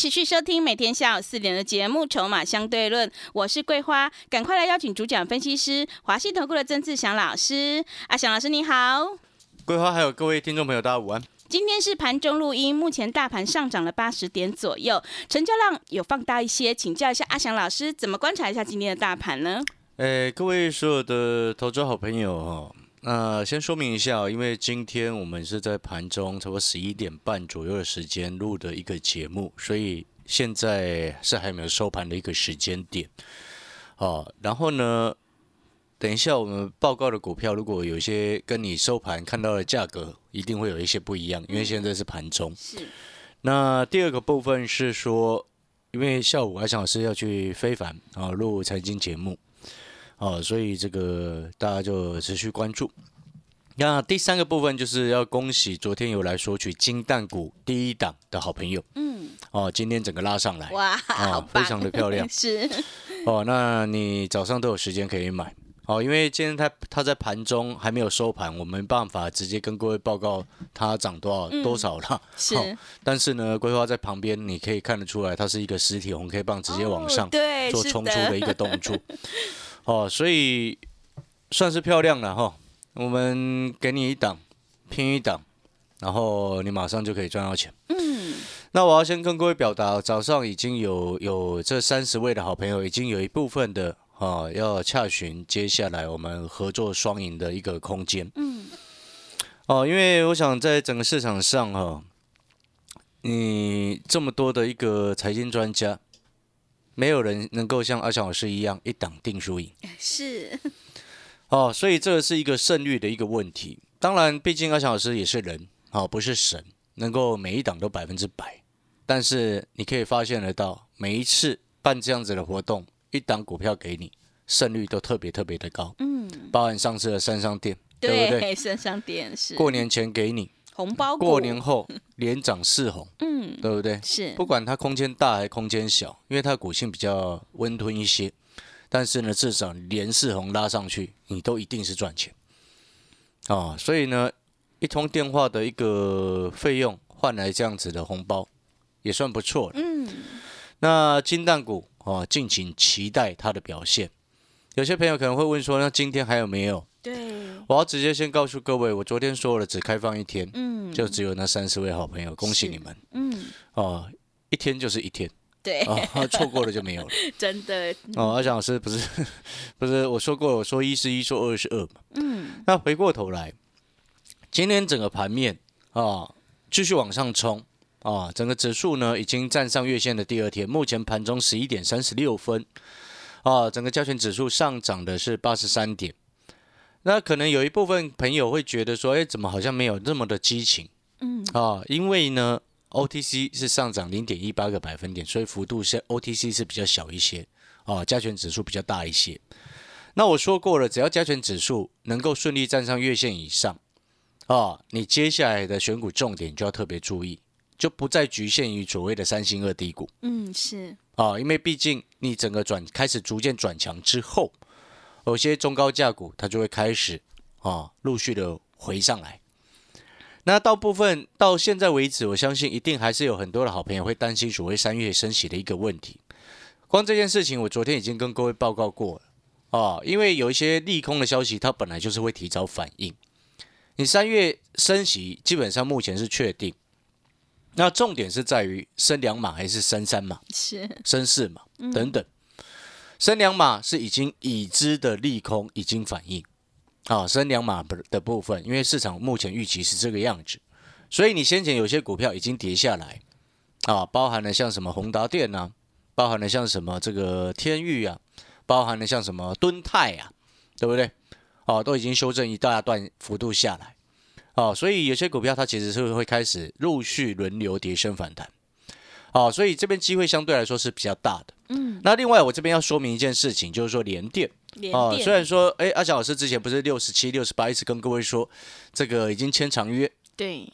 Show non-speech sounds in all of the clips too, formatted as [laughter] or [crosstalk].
持续收听每天下午四点的节目《筹码相对论》，我是桂花，赶快来邀请主讲分析师华信投顾的曾志祥老师。阿祥老师你好，桂花还有各位听众朋友，大家午安。今天是盘中录音，目前大盘上涨了八十点左右，成交量有放大一些，请教一下阿祥老师，怎么观察一下今天的大盘呢？诶，各位所有的投资好朋友哈，那先说明一下，因为今天我们是在盘中差不多十一点半左右的时间录的一个节目，所以现在是还没有收盘的一个时间点。哦，然后呢？等一下，我们报告的股票，如果有一些跟你收盘看到的价格，一定会有一些不一样，因为现在是盘中。是。那第二个部分是说，因为下午阿翔老师要去非凡啊录财经节目，哦，所以这个大家就持续关注。那第三个部分就是要恭喜昨天有来索取金蛋股第一档的好朋友，嗯，哦，今天整个拉上来，哇，好非常的漂亮，[laughs] 是。哦，那你早上都有时间可以买。哦，因为今天它它在盘中还没有收盘，我没办法直接跟各位报告它涨多少多少了。是，[laughs] 但是呢，规划在旁边，你可以看得出来，它是一个实体红 K 棒，直接往上对做冲出的一个动作。[laughs] 哦，所以算是漂亮了哈。我们给你一档，拼一档，然后你马上就可以赚到钱。嗯。那我要先跟各位表达，早上已经有有这三十位的好朋友，已经有一部分的。啊，要洽询接下来我们合作双赢的一个空间。嗯，哦，因为我想在整个市场上哈，你这么多的一个财经专家，没有人能够像阿强老师一样一档定输赢。是。哦，所以这个是一个胜率的一个问题。当然，毕竟阿强老师也是人，哦，不是神，能够每一档都百分之百。但是你可以发现得到，每一次办这样子的活动。一档股票给你，胜率都特别特别的高。嗯，包含上次的三商店，对不对？三商店是过年前给你红包，过年后连涨四红，嗯，对不对？是，不管它空间大还是空间小，因为它股性比较温吞一些，但是呢，至少连四红拉上去，你都一定是赚钱。哦，所以呢，一通电话的一个费用换来这样子的红包，也算不错了。嗯，那金蛋股。哦，敬请期待它的表现。有些朋友可能会问说，那今天还有没有？对，我要直接先告诉各位，我昨天说了，只开放一天，嗯，就只有那三十位好朋友，恭喜你们，嗯，哦，一天就是一天，对，[laughs] 错过了就没有了，[laughs] 真的。哦，阿翔老师不是 [laughs] 不是，我说过，我说一是一，说二是二嘛，嗯，那回过头来，今天整个盘面啊，继续往上冲。啊，整个指数呢已经站上月线的第二天，目前盘中十一点三十六分，啊，整个加权指数上涨的是八十三点。那可能有一部分朋友会觉得说，哎，怎么好像没有那么的激情？嗯，啊，因为呢，OTC 是上涨零点一八个百分点，所以幅度是 OTC 是比较小一些，啊，加权指数比较大一些。那我说过了，只要加权指数能够顺利站上月线以上，啊，你接下来的选股重点就要特别注意。就不再局限于所谓的三星二低股，嗯，是啊，因为毕竟你整个转开始逐渐转强之后，有些中高价股它就会开始啊陆续的回上来。那到部分到现在为止，我相信一定还是有很多的好朋友会担心所谓三月升息的一个问题。光这件事情，我昨天已经跟各位报告过了啊，因为有一些利空的消息，它本来就是会提早反应。你三月升息，基本上目前是确定。那重点是在于升两码还是升三码？是升四码等等。升两码是已经已知的利空已经反应啊，升两码的部分，因为市场目前预期是这个样子，所以你先前有些股票已经跌下来啊，包含了像什么宏达电啊，包含了像什么这个天域啊，包含了像什么敦泰啊，对不对？哦，都已经修正一大段幅度下来。哦，所以有些股票它其实是会开始陆续轮流跌升反弹，哦，所以这边机会相对来说是比较大的。嗯，那另外我这边要说明一件事情，就是说联电哦，虽然说哎，阿翔老师之前不是六十七、六十八一直跟各位说，这个已经签长约，对，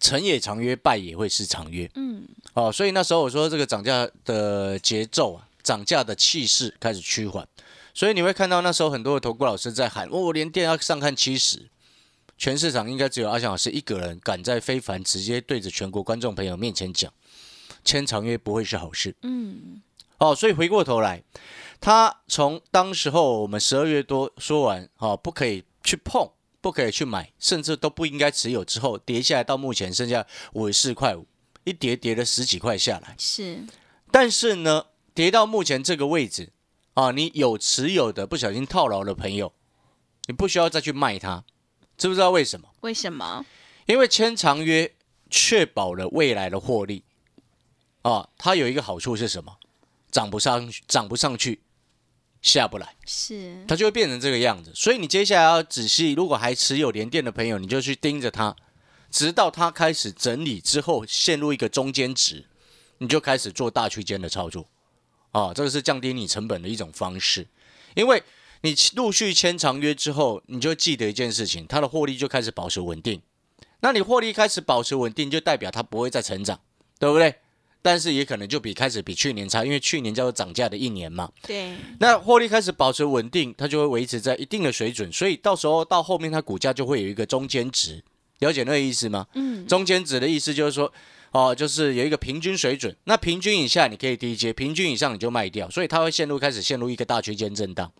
成也长约，败也会是长约。嗯，哦，所以那时候我说这个涨价的节奏啊，涨价的气势开始趋缓，所以你会看到那时候很多的投顾老师在喊，哦，连电要上看七十。全市场应该只有阿翔老师一个人敢在非凡直接对着全国观众朋友面前讲，签长约不会是好事。嗯，哦，所以回过头来，他从当时候我们十二月多说完，哦，不可以去碰，不可以去买，甚至都不应该持有，之后跌下来到目前剩下五十四块五，一跌跌了十几块下来。是，但是呢，跌到目前这个位置，啊，你有持有的不小心套牢的朋友，你不需要再去卖它。知不知道为什么？为什么？因为签长约确保了未来的获利啊，它有一个好处是什么？涨不上，涨不上去，下不来，是它就会变成这个样子。所以你接下来要仔细，如果还持有连电的朋友，你就去盯着它，直到它开始整理之后陷入一个中间值，你就开始做大区间的操作啊，这个是降低你成本的一种方式，因为。你陆续签长约之后，你就记得一件事情，它的获利就开始保持稳定。那你获利开始保持稳定，就代表它不会再成长，对不对？但是也可能就比开始比去年差，因为去年叫做涨价的一年嘛。对。那获利开始保持稳定，它就会维持在一定的水准，所以到时候到后面它股价就会有一个中间值，了解那个意思吗？嗯。中间值的意思就是说，哦，就是有一个平均水准，那平均以下你可以低接，平均以上你就卖掉，所以它会陷入开始陷入一个大区间震荡。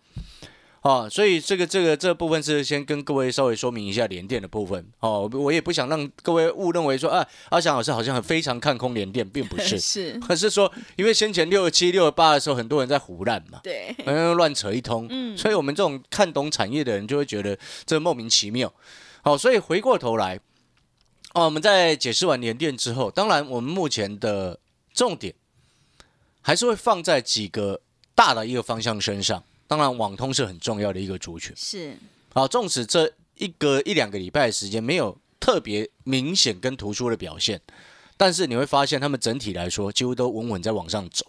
哦，所以这个这个这部分是先跟各位稍微说明一下联电的部分。哦，我也不想让各位误认为说，啊，阿翔老师好像很非常看空联电，并不是，[laughs] 是，可是说，因为先前六十七、六十八的时候，很多人在胡乱嘛，对，嗯，乱扯一通，嗯，所以我们这种看懂产业的人就会觉得这莫名其妙。好，所以回过头来，哦，我们在解释完联电之后，当然我们目前的重点还是会放在几个大的一个方向身上。当然，网通是很重要的一个族群。是，好，纵使这一个一两个礼拜的时间没有特别明显跟突出的表现，但是你会发现，他们整体来说几乎都稳稳在往上走。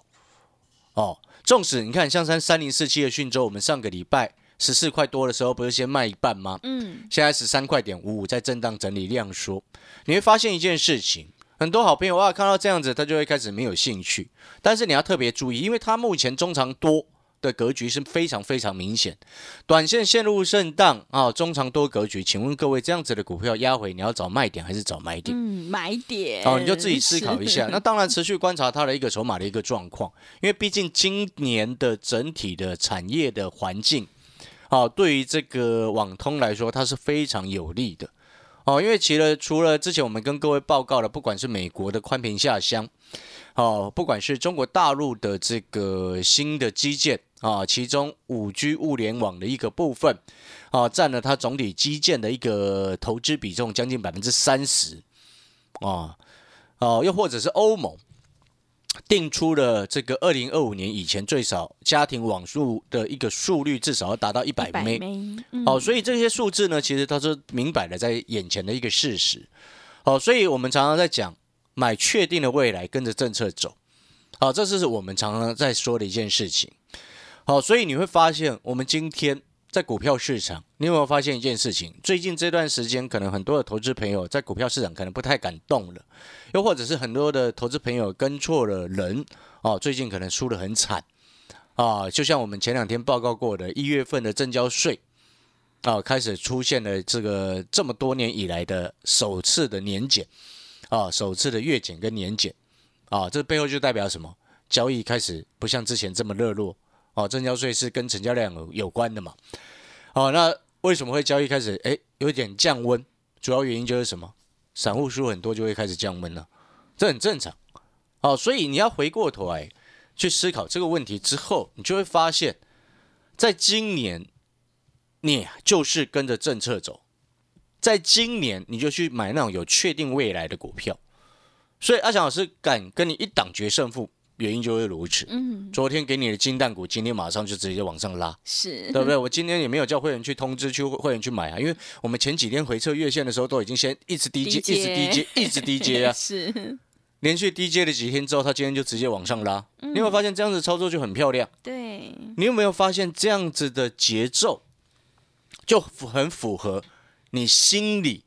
哦，纵使你看，像三三零四七的讯州，我们上个礼拜十四块多的时候，不是先卖一半吗？嗯，现在十三块点五五，在震荡整理量缩。你会发现一件事情，很多好朋友啊，看到这样子，他就会开始没有兴趣。但是你要特别注意，因为它目前中长多。的格局是非常非常明显，短线陷入震荡啊，中长多格局，请问各位这样子的股票压回，你要找卖点还是找买点？嗯，买点哦，你就自己思考一下。那当然持续观察它的一个筹码的一个状况，因为毕竟今年的整体的产业的环境，哦，对于这个网通来说，它是非常有利的哦，因为其了除了之前我们跟各位报告了，不管是美国的宽频下乡，哦，不管是中国大陆的这个新的基建。啊，其中五 G 物联网的一个部分，啊，占了它总体基建的一个投资比重将近百分之三十，啊，哦，又或者是欧盟定出了这个二零二五年以前最少家庭网速的一个速率至少要达到一百 m 哦，所以这些数字呢，其实它是明摆的在眼前的一个事实，哦，所以我们常常在讲买确定的未来，跟着政策走，好，这是我们常常在说的一件事情。好，所以你会发现，我们今天在股票市场，你有没有发现一件事情？最近这段时间，可能很多的投资朋友在股票市场可能不太敢动了，又或者是很多的投资朋友跟错了人，哦，最近可能输得很惨，啊，就像我们前两天报告过的，一月份的证交税，啊，开始出现了这个这么多年以来的首次的年检，啊，首次的月检跟年检，啊，这背后就代表什么？交易开始不像之前这么热络。哦，增交税是跟成交量有有关的嘛？哦，那为什么会交易开始哎有点降温？主要原因就是什么？散户输很多就会开始降温了，这很正常。哦，所以你要回过头来去思考这个问题之后，你就会发现，在今年你就是跟着政策走，在今年你就去买那种有确定未来的股票。所以阿翔老师敢跟你一档决胜负。原因就会如此。嗯，昨天给你的金蛋股，今天马上就直接往上拉，是对不对？我今天也没有叫会员去通知去会员去买啊，因为我们前几天回撤月线的时候，都已经先一直低阶，一直低阶，一直低阶啊。[laughs] 是，连续低阶了几天之后，它今天就直接往上拉。你有没有发现这样子操作就很漂亮？对，你有没有发现这样子的节奏就很符合你心里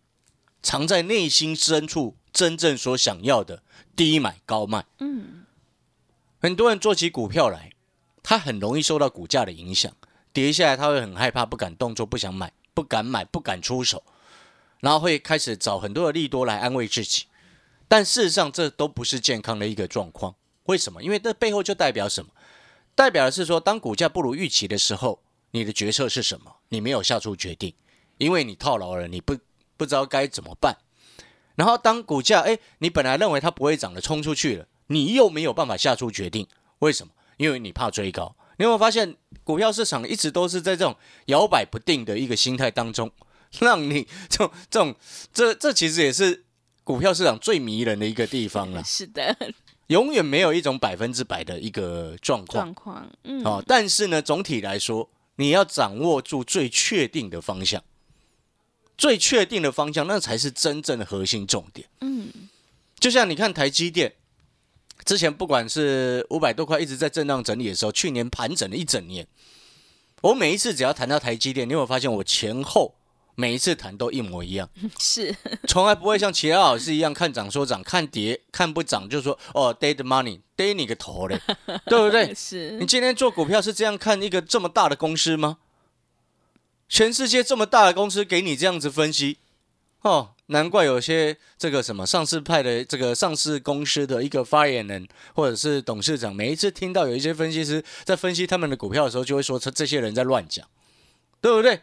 藏在内心深处真正所想要的低买高卖？嗯，很多人做起股票来，他很容易受到股价的影响，跌下来他会很害怕，不敢动作，不想买，不敢买，不敢出手，然后会开始找很多的利多来安慰自己。但事实上，这都不是健康的一个状况。为什么？因为这背后就代表什么？代表的是说，当股价不如预期的时候，你的决策是什么？你没有下出决定，因为你套牢了，你不不知道该怎么办。然后当股价哎，你本来认为它不会涨的，冲出去了，你又没有办法下出决定。为什么？因为你怕追高。你有没有发现，股票市场一直都是在这种摇摆不定的一个心态当中，让你这种这种这这其实也是。股票市场最迷人的一个地方了，是的，永远没有一种百分之百的一个状况。状况，嗯，哦，但是呢，总体来说，你要掌握住最确定的方向，最确定的方向，那才是真正的核心重点。嗯，就像你看台积电，之前不管是五百多块一直在震荡整理的时候，去年盘整了一整年，我每一次只要谈到台积电，你有没有发现我前后？每一次谈都一模一样，[laughs] 是，从来不会像其他老师一样看涨说涨，看跌看不涨就说哦，dead money，dead 你个头嘞，对不对？[laughs] 是你今天做股票是这样看一个这么大的公司吗？全世界这么大的公司给你这样子分析，哦，难怪有些这个什么上市派的这个上市公司的一个发言人或者是董事长，每一次听到有一些分析师在分析他们的股票的时候，就会说这这些人在乱讲，对不对？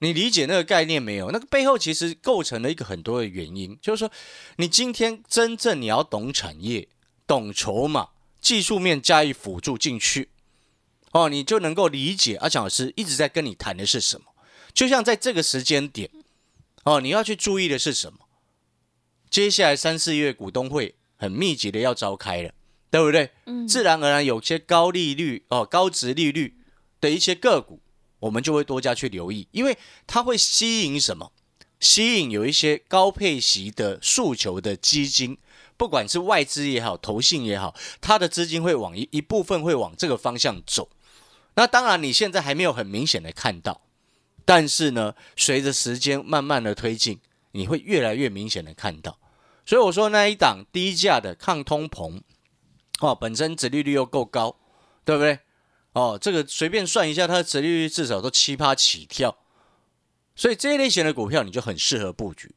你理解那个概念没有？那个背后其实构成了一个很多的原因，就是说，你今天真正你要懂产业、懂筹码、技术面加以辅助进去，哦，你就能够理解阿强老师一直在跟你谈的是什么。就像在这个时间点，哦，你要去注意的是什么？接下来三四月股东会很密集的要召开了，对不对？嗯。自然而然有些高利率哦、高值利率的一些个股。我们就会多加去留意，因为它会吸引什么？吸引有一些高配息的诉求的基金，不管是外资也好，投信也好，它的资金会往一一部分会往这个方向走。那当然，你现在还没有很明显的看到，但是呢，随着时间慢慢的推进，你会越来越明显的看到。所以我说那一档低价的抗通膨，哦，本身殖利率又够高，对不对？哦，这个随便算一下，它的折利率至少都七八起跳，所以这一类型的股票你就很适合布局。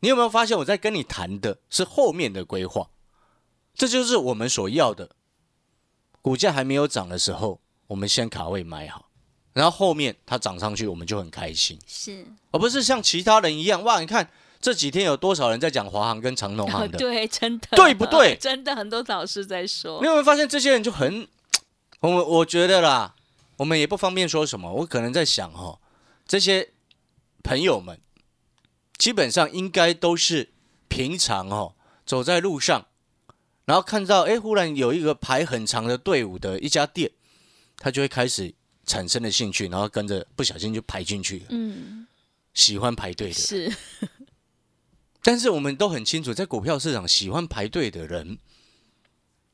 你有没有发现我在跟你谈的是后面的规划？这就是我们所要的。股价还没有涨的时候，我们先卡位买好，然后后面它涨上去，我们就很开心。是，而不是像其他人一样哇！你看这几天有多少人在讲华航跟长农航的？[laughs] 对，真的，对不对？[laughs] 真的很多老师在说。你有没有发现这些人就很？[tsk] 我我觉得啦，我们也不方便说什么。我可能在想哈，这些朋友们基本上应该都是平常哦，走在路上，然后看到哎，忽然有一个排很长的队伍的一家店，他就会开始产生了兴趣，然后跟着不小心就排进去了。嗯，喜欢排队的是，[laughs] 但是我们都很清楚，在股票市场喜欢排队的人，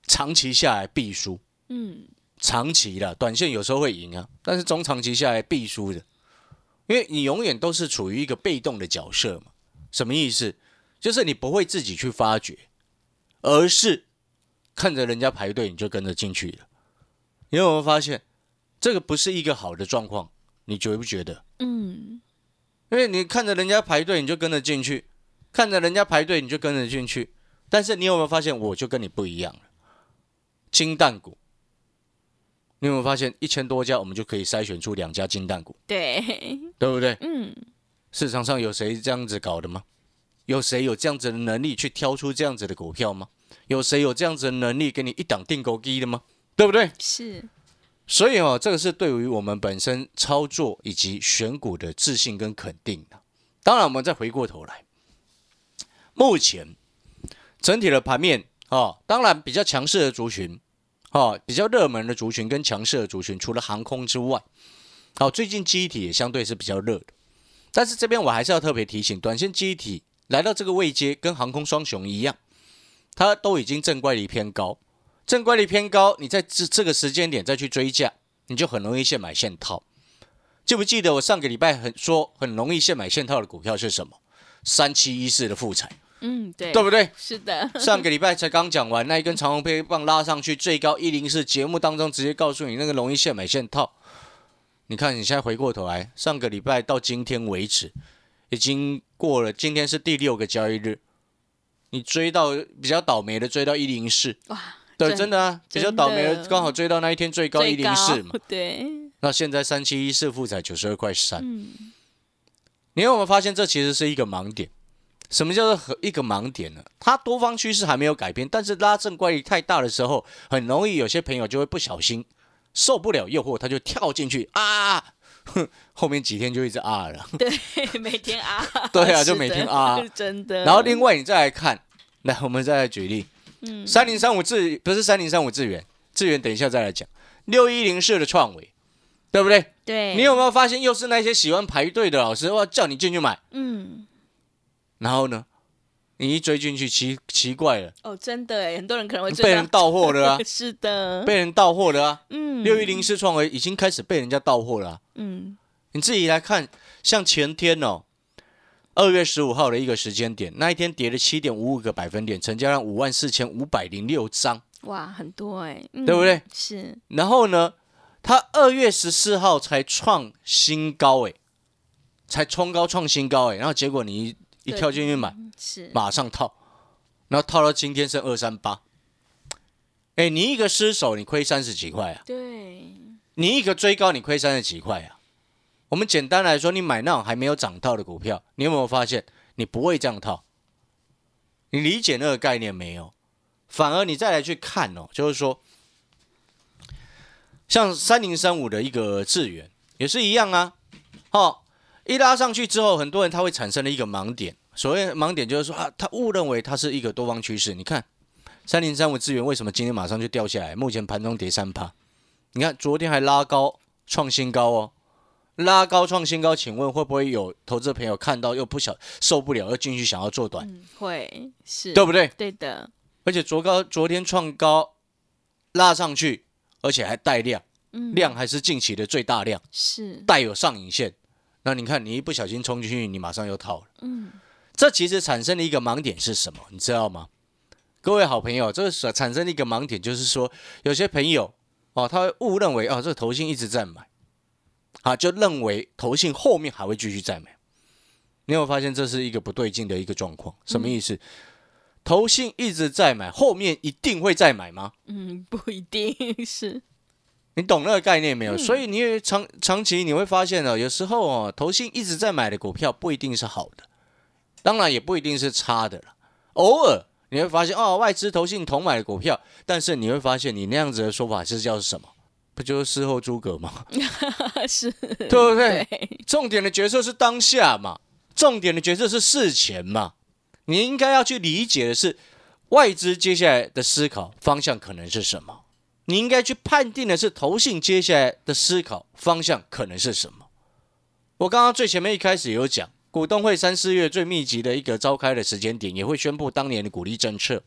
长期下来必输。嗯。长期的短线有时候会赢啊，但是中长期下来必输的，因为你永远都是处于一个被动的角色嘛。什么意思？就是你不会自己去发掘，而是看着人家排队你就跟着进去了。你有没有发现这个不是一个好的状况？你觉不觉得？嗯，因为你看着人家排队你就跟着进去，看着人家排队你就跟着进去，但是你有没有发现我就跟你不一样了？金蛋股。你有没有发现，一千多家，我们就可以筛选出两家金蛋股？对，对不对？嗯。市场上有谁这样子搞的吗？有谁有这样子的能力去挑出这样子的股票吗？有谁有这样子的能力给你一档定购机的吗？对不对？是。所以哦，这个是对于我们本身操作以及选股的自信跟肯定。当然，我们再回过头来，目前整体的盘面哦，当然比较强势的族群。哦，比较热门的族群跟强势的族群，除了航空之外，好，最近机体也相对是比较热的。但是这边我还是要特别提醒，短线机体来到这个位阶，跟航空双雄一样，它都已经正乖离偏高，正乖离偏高，你在这这个时间点再去追价，你就很容易现买现套。记不记得我上个礼拜很说很容易现买现套的股票是什么？三七一四的富彩，嗯，对，对不对？是的，上个礼拜才刚讲完，那一根长红配棒拉上去，最高一零四，节目当中直接告诉你那个容易现买现套。你看你现在回过头来，上个礼拜到今天为止，已经过了，今天是第六个交易日，你追到比较倒霉的追到一零四，哇，对，真真的啊，比较倒霉的刚好追到那一天最高一最零四嘛。对，那现在三七一四负载九十二块三，嗯，你有没有发现这其实是一个盲点？什么叫做和一个盲点呢？它多方趋势还没有改变，但是拉正怪力太大的时候，很容易有些朋友就会不小心受不了诱惑，他就跳进去啊，哼，[laughs] 后面几天就一直啊了。对，每天啊，[laughs] 对啊就每天啊 [laughs] 真的。然后另外你再来看，来我们再来举例，嗯。三零三五智不是三零三五智源，智源等一下再来讲，六一零四的创维，对不对？对，你有没有发现，又是那些喜欢排队的老师，哇，叫你进去买，嗯，然后呢，你一追进去，奇奇怪了，哦，真的哎，很多人可能会被人盗货了啊，[laughs] 是的，被人盗货了啊，嗯，六一零四创维已经开始被人家盗货了啊、嗯，你自己来看，像前天哦，二月十五号的一个时间点，那一天跌了七点五五个百分点，成交量五万四千五百零六张，哇，很多哎，嗯对不对？是，然后呢，它二月十四号才创新高，哎，才冲高创新高，哎，然后结果你一一跳进去买，是，马上套，然后套到今天剩二三八，哎，你一个失手你亏三十几块啊，对，你一个追高你亏三十几块啊。我们简单来说，你买那种还没有涨到的股票，你有没有发现你不会这样套？你理解那个概念没有？反而你再来去看哦，就是说，像三零三五的一个智源也是一样啊。哦，一拉上去之后，很多人他会产生了一个盲点。所谓盲点就是说啊，他误认为它是一个多方趋势。你看三零三五资源为什么今天马上就掉下来？目前盘中跌三趴。你看昨天还拉高创新高哦，拉高创新高，请问会不会有投资朋友看到又不想受不了，又进去想要做短，嗯，会是，对不对？对的，而且昨高昨天创高拉上去，而且还带量，嗯，量还是近期的最大量，是，带有上影线。那你看，你一不小心冲进去，你马上又套了。嗯，这其实产生的一个盲点是什么？你知道吗？各位好朋友，这个所产生的一个盲点就是说，有些朋友哦，他会误认为哦，这个投信一直在买，啊，就认为投信后面还会继续再买。你有发现这是一个不对劲的一个状况？什么意思？投信一直在买，后面一定会再买吗？嗯，不一定是，你懂那个概念没有？所以你也长长期你会发现哦，有时候哦，投信一直在买的股票不一定是好的，当然也不一定是差的了。偶尔你会发现哦，外资投信同买的股票，但是你会发现你那样子的说法是叫什么？不就是事后诸葛吗？[laughs] 是，对不对？对，重点的角色是当下嘛，重点的角色是事前嘛。你应该要去理解的是外资接下来的思考方向可能是什么，你应该去判定的是投信接下来的思考方向可能是什么。我刚刚最前面一开始有讲，股东会三四月最密集的一个召开的时间点，也会宣布当年的鼓励政策，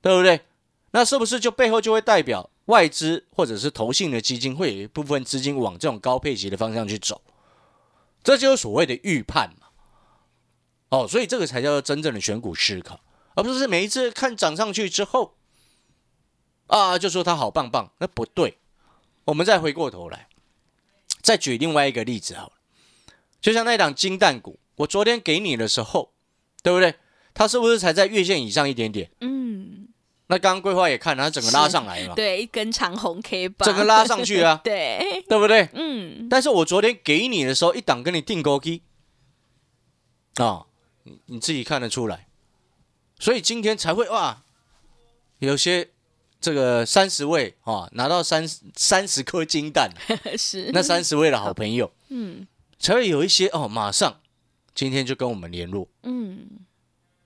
对不对？那是不是就背后就会代表外资或者是投信的基金会有一部分资金往这种高配息的方向去走？这就是所谓的预判嘛。哦，所以这个才叫做真正的选股思考，而不是每一次看涨上去之后啊，就说它好棒棒，那不对。我们再回过头来，再举另外一个例子好了，就像那档金蛋股，我昨天给你的时候，对不对？它是不是才在月线以上一点点？嗯，那刚刚规划也看了，它整个拉上来嘛，对，一根长红 K 棒，整个拉上去啊，[laughs] 对，对不对？嗯，但是我昨天给你的时候，一档跟你定勾机。啊，你你自己看得出来，所以今天才会哇，有些这个三十位啊拿到三三十颗金蛋，[laughs] 是，那三十位的好。朋友。嗯。才会有一些哦，马上今天就跟我们联络。嗯，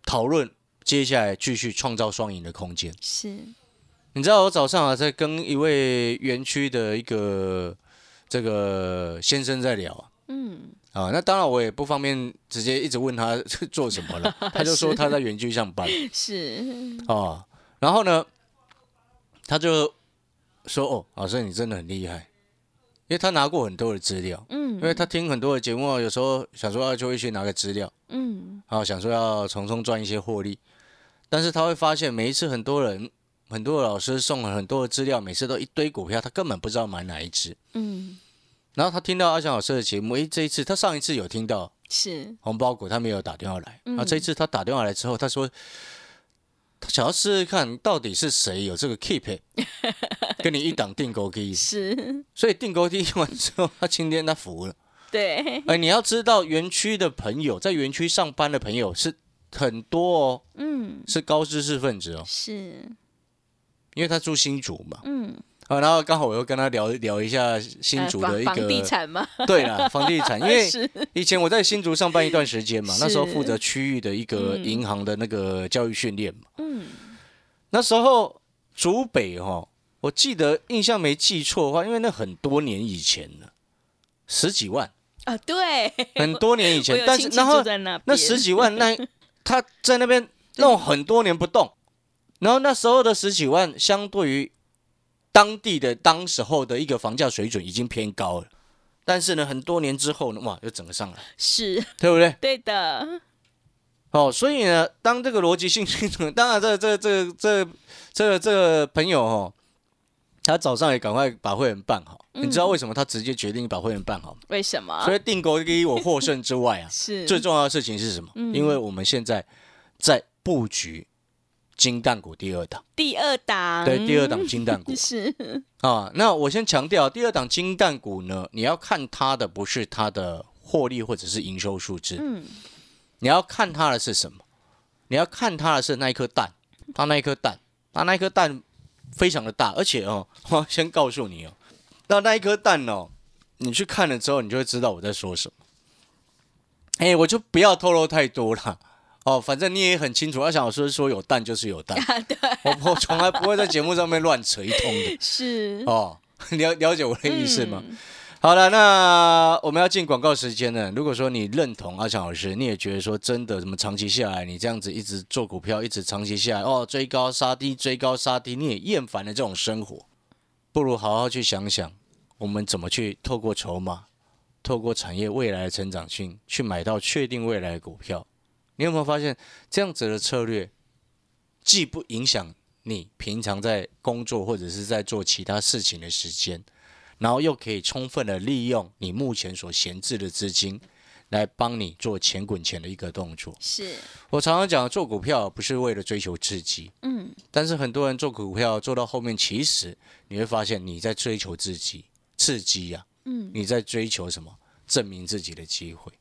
讨论接下来继续创造双赢的空间。是，你知道我早上啊在跟一位园区的一个这个先生在聊啊。嗯啊，那当然我也不方便直接一直问他 [laughs] 做什么了，[laughs] 他就说他在园区上班 [laughs] 是，啊。然后呢，他就说：“哦，老师你真的很厉害，因为他拿过很多的资料，嗯因为他听很多的节目，有时候想说要就会去拿个资料，嗯然后想说要从中赚一些获利，但是他会发现每一次很多人。”很多的老师送了很多的资料，每次都一堆股票，他根本不知道买哪一只。嗯，然后他听到阿翔老师的节目，诶，这一次他上一次有听到是红包股，他没有打电话来。嗯然后这一次他打电话来之后，他说他想要试试看到底是谁有这个 keep，[laughs] 跟你一档定勾 key，是，所以定勾 key 完之后，他今天他服了。对，哎，你要知道园区的朋友，在园区上班的朋友是很多哦，嗯。是高知识分子哦，是，因为他住新竹嘛。嗯，啊，然后刚好我又跟他聊聊一下新呃竹的一房房地个，产嘛，[laughs] 对啦，房地产，因为 [laughs] 以前我在新竹上班一段时间嘛，那时候负责区域的一个嗯。银行的那个教育训练嘛。嗯。那时候竹北哈，我记得印象没记错的话，因为那很多年以前了，十几万，啊，对，很多年以前 [laughs] 但是然后那十几万，那他在那边弄很多年不动，然后那时候的十几万，相对于当地的当时候的一个房价水准已经偏高了，但是呢，很多年之后呢，哇，又整个上来，是。对不对？对的，哦，所以呢，当这个逻辑性清楚，[laughs] 当然这这这这这这个朋友哦，他早上也赶快把会员办好。你知道为什么他直接决定把会员办好吗？为什么？所以定购第一我获胜之外啊，是最重要的事情是什么？嗯因为我们现在在布局金蛋股第二档，第二档，对，第二档金蛋股 [laughs] 是啊。那我先强调，第二档金蛋股呢，你要看它的不是它的获利或者是营收数字，嗯你要看它的是什么？你要看它的是那一颗蛋，它那一颗蛋，它那一颗蛋非常的大，而且哦，[laughs] 我先告诉你哦，那那一颗蛋哦，你去看了之后，你就会知道我在说什么。哎，我就不要透露太多了。哦，反正你也很清楚，阿翔老师说有蛋就是有蛋，[laughs] 对，我我从来不会在节目上面乱扯一通的。[laughs] 是哦，了了解我的意思吗？嗯好了，那我们要进广告时间了。如果说你认同阿强老师，你也觉得说真的，怎么长期下来，你这样子一直做股票，一直长期下来，哦，追高杀低，追高杀低，你也厌烦了这种生活，不如好好去想想，我们怎么去透过筹码，透过产业未来的成长性，去买到确定未来的股票。你有没有发现这样子的策略，既不影响你平常在工作或者是在做其他事情的时间，然后又可以充分的利用你目前所闲置的资金，来帮你做钱滚钱的一个动作。是，我常常讲，做股票不是为了追求刺激，嗯但是很多人做股票做到后面，其实你会发现你在追求自己刺激呀、嗯，你在追求什么？证明自己的机会，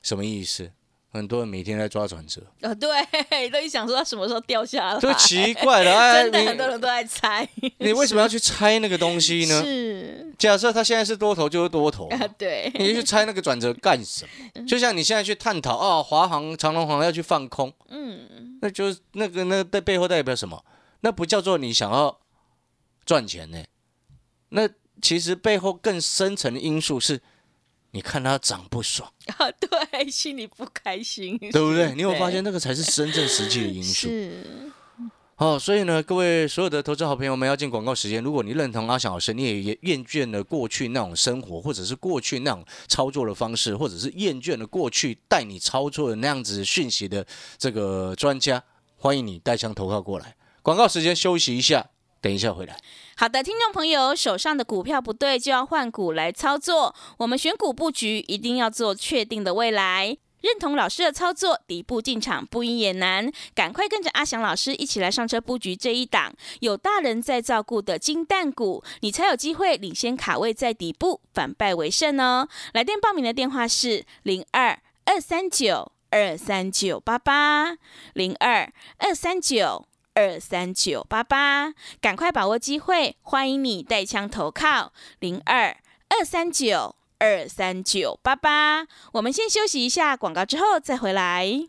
什么意思？很多人每天在抓转折，哦对，[laughs] 都一想说它什么时候掉下来，这奇怪了，[laughs] 哎，真的很多人都在猜，[laughs] 你为什么要去猜那个东西呢？是。假设它现在是多头就是多头，啊，对，你去猜那个转折干什么？就像你现在去探讨啊，华航、长隆航要去放空，嗯，那就是那个那在背后代表什么？那不叫做你想要赚钱呢、那其实背后更深层的因素是，你看他涨不爽，[laughs] 啊，对，心里不开心，对不对？你有发现那个才是真正实际的因素。是，哦，所以呢，各位所有的投资好朋友们，要进广告时间。如果你认同阿翔老师，你也也厌倦了过去那种生活，或者是过去那种操作的方式，或者是厌倦了过去带你操作的那样子讯息的这个专家，欢迎你带枪投靠过来。广告时间休息一下，等一下回来。好的，听众朋友，手上的股票不对，就要换股来操作。我们选股布局一定要做确定的未来。认同老师的操作，底部进场不赢也难，赶快跟着阿翔老师一起来上车布局这一档有大人在照顾的金蛋股，你才有机会领先卡位在底部，反败为胜哦。来电报名的电话是零二二三九二三九八八零二二三九。二三九八八，赶快把握机会，欢迎你带枪投靠零二二三九二三九八八。我们先休息一下广告，之后再回来。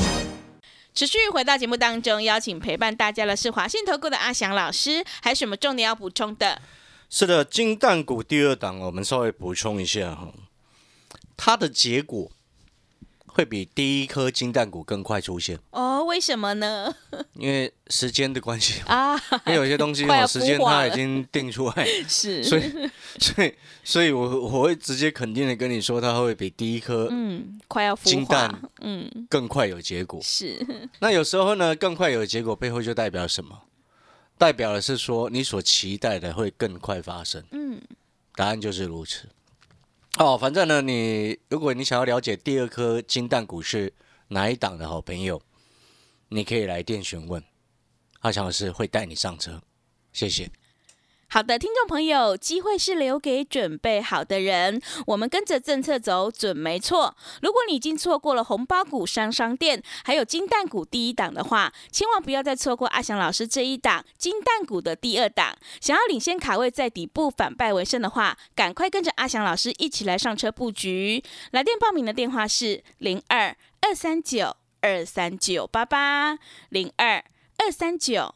持续回到节目当中，邀请陪伴大家的是华信投顾的阿翔老师，还有什么重点要补充的？是的，金蛋股第二档，我们稍微补充一下哈，它的结果。会比第一颗金蛋股更快出现哦？为什么呢？因为时间的关系啊，因为有些东西有时间它已经定出来，[laughs] 是，所以，所以，所以我我会直接肯定的跟你说，它会比第一颗嗯快要金蛋嗯更快有结果。是，那有时候呢，更快有结果背后就代表什么？代表的是说你所期待的会更快发生。嗯，答案就是如此。哦，反正呢，你如果你想要了解第二颗金蛋股是哪一档的好朋友，你可以来电询问，阿强老师会带你上车，谢谢。好的，听众朋友，机会是留给准备好的人。我们跟着政策走，准没错。如果你已经错过了红包股商商店，还有金蛋股第一档的话，千万不要再错过阿翔老师这一档金蛋股的第二档。想要领先卡位，在底部反败为胜的话，赶快跟着阿翔老师一起来上车布局。来电报名的电话是零二二三九二三九八八零二二三九。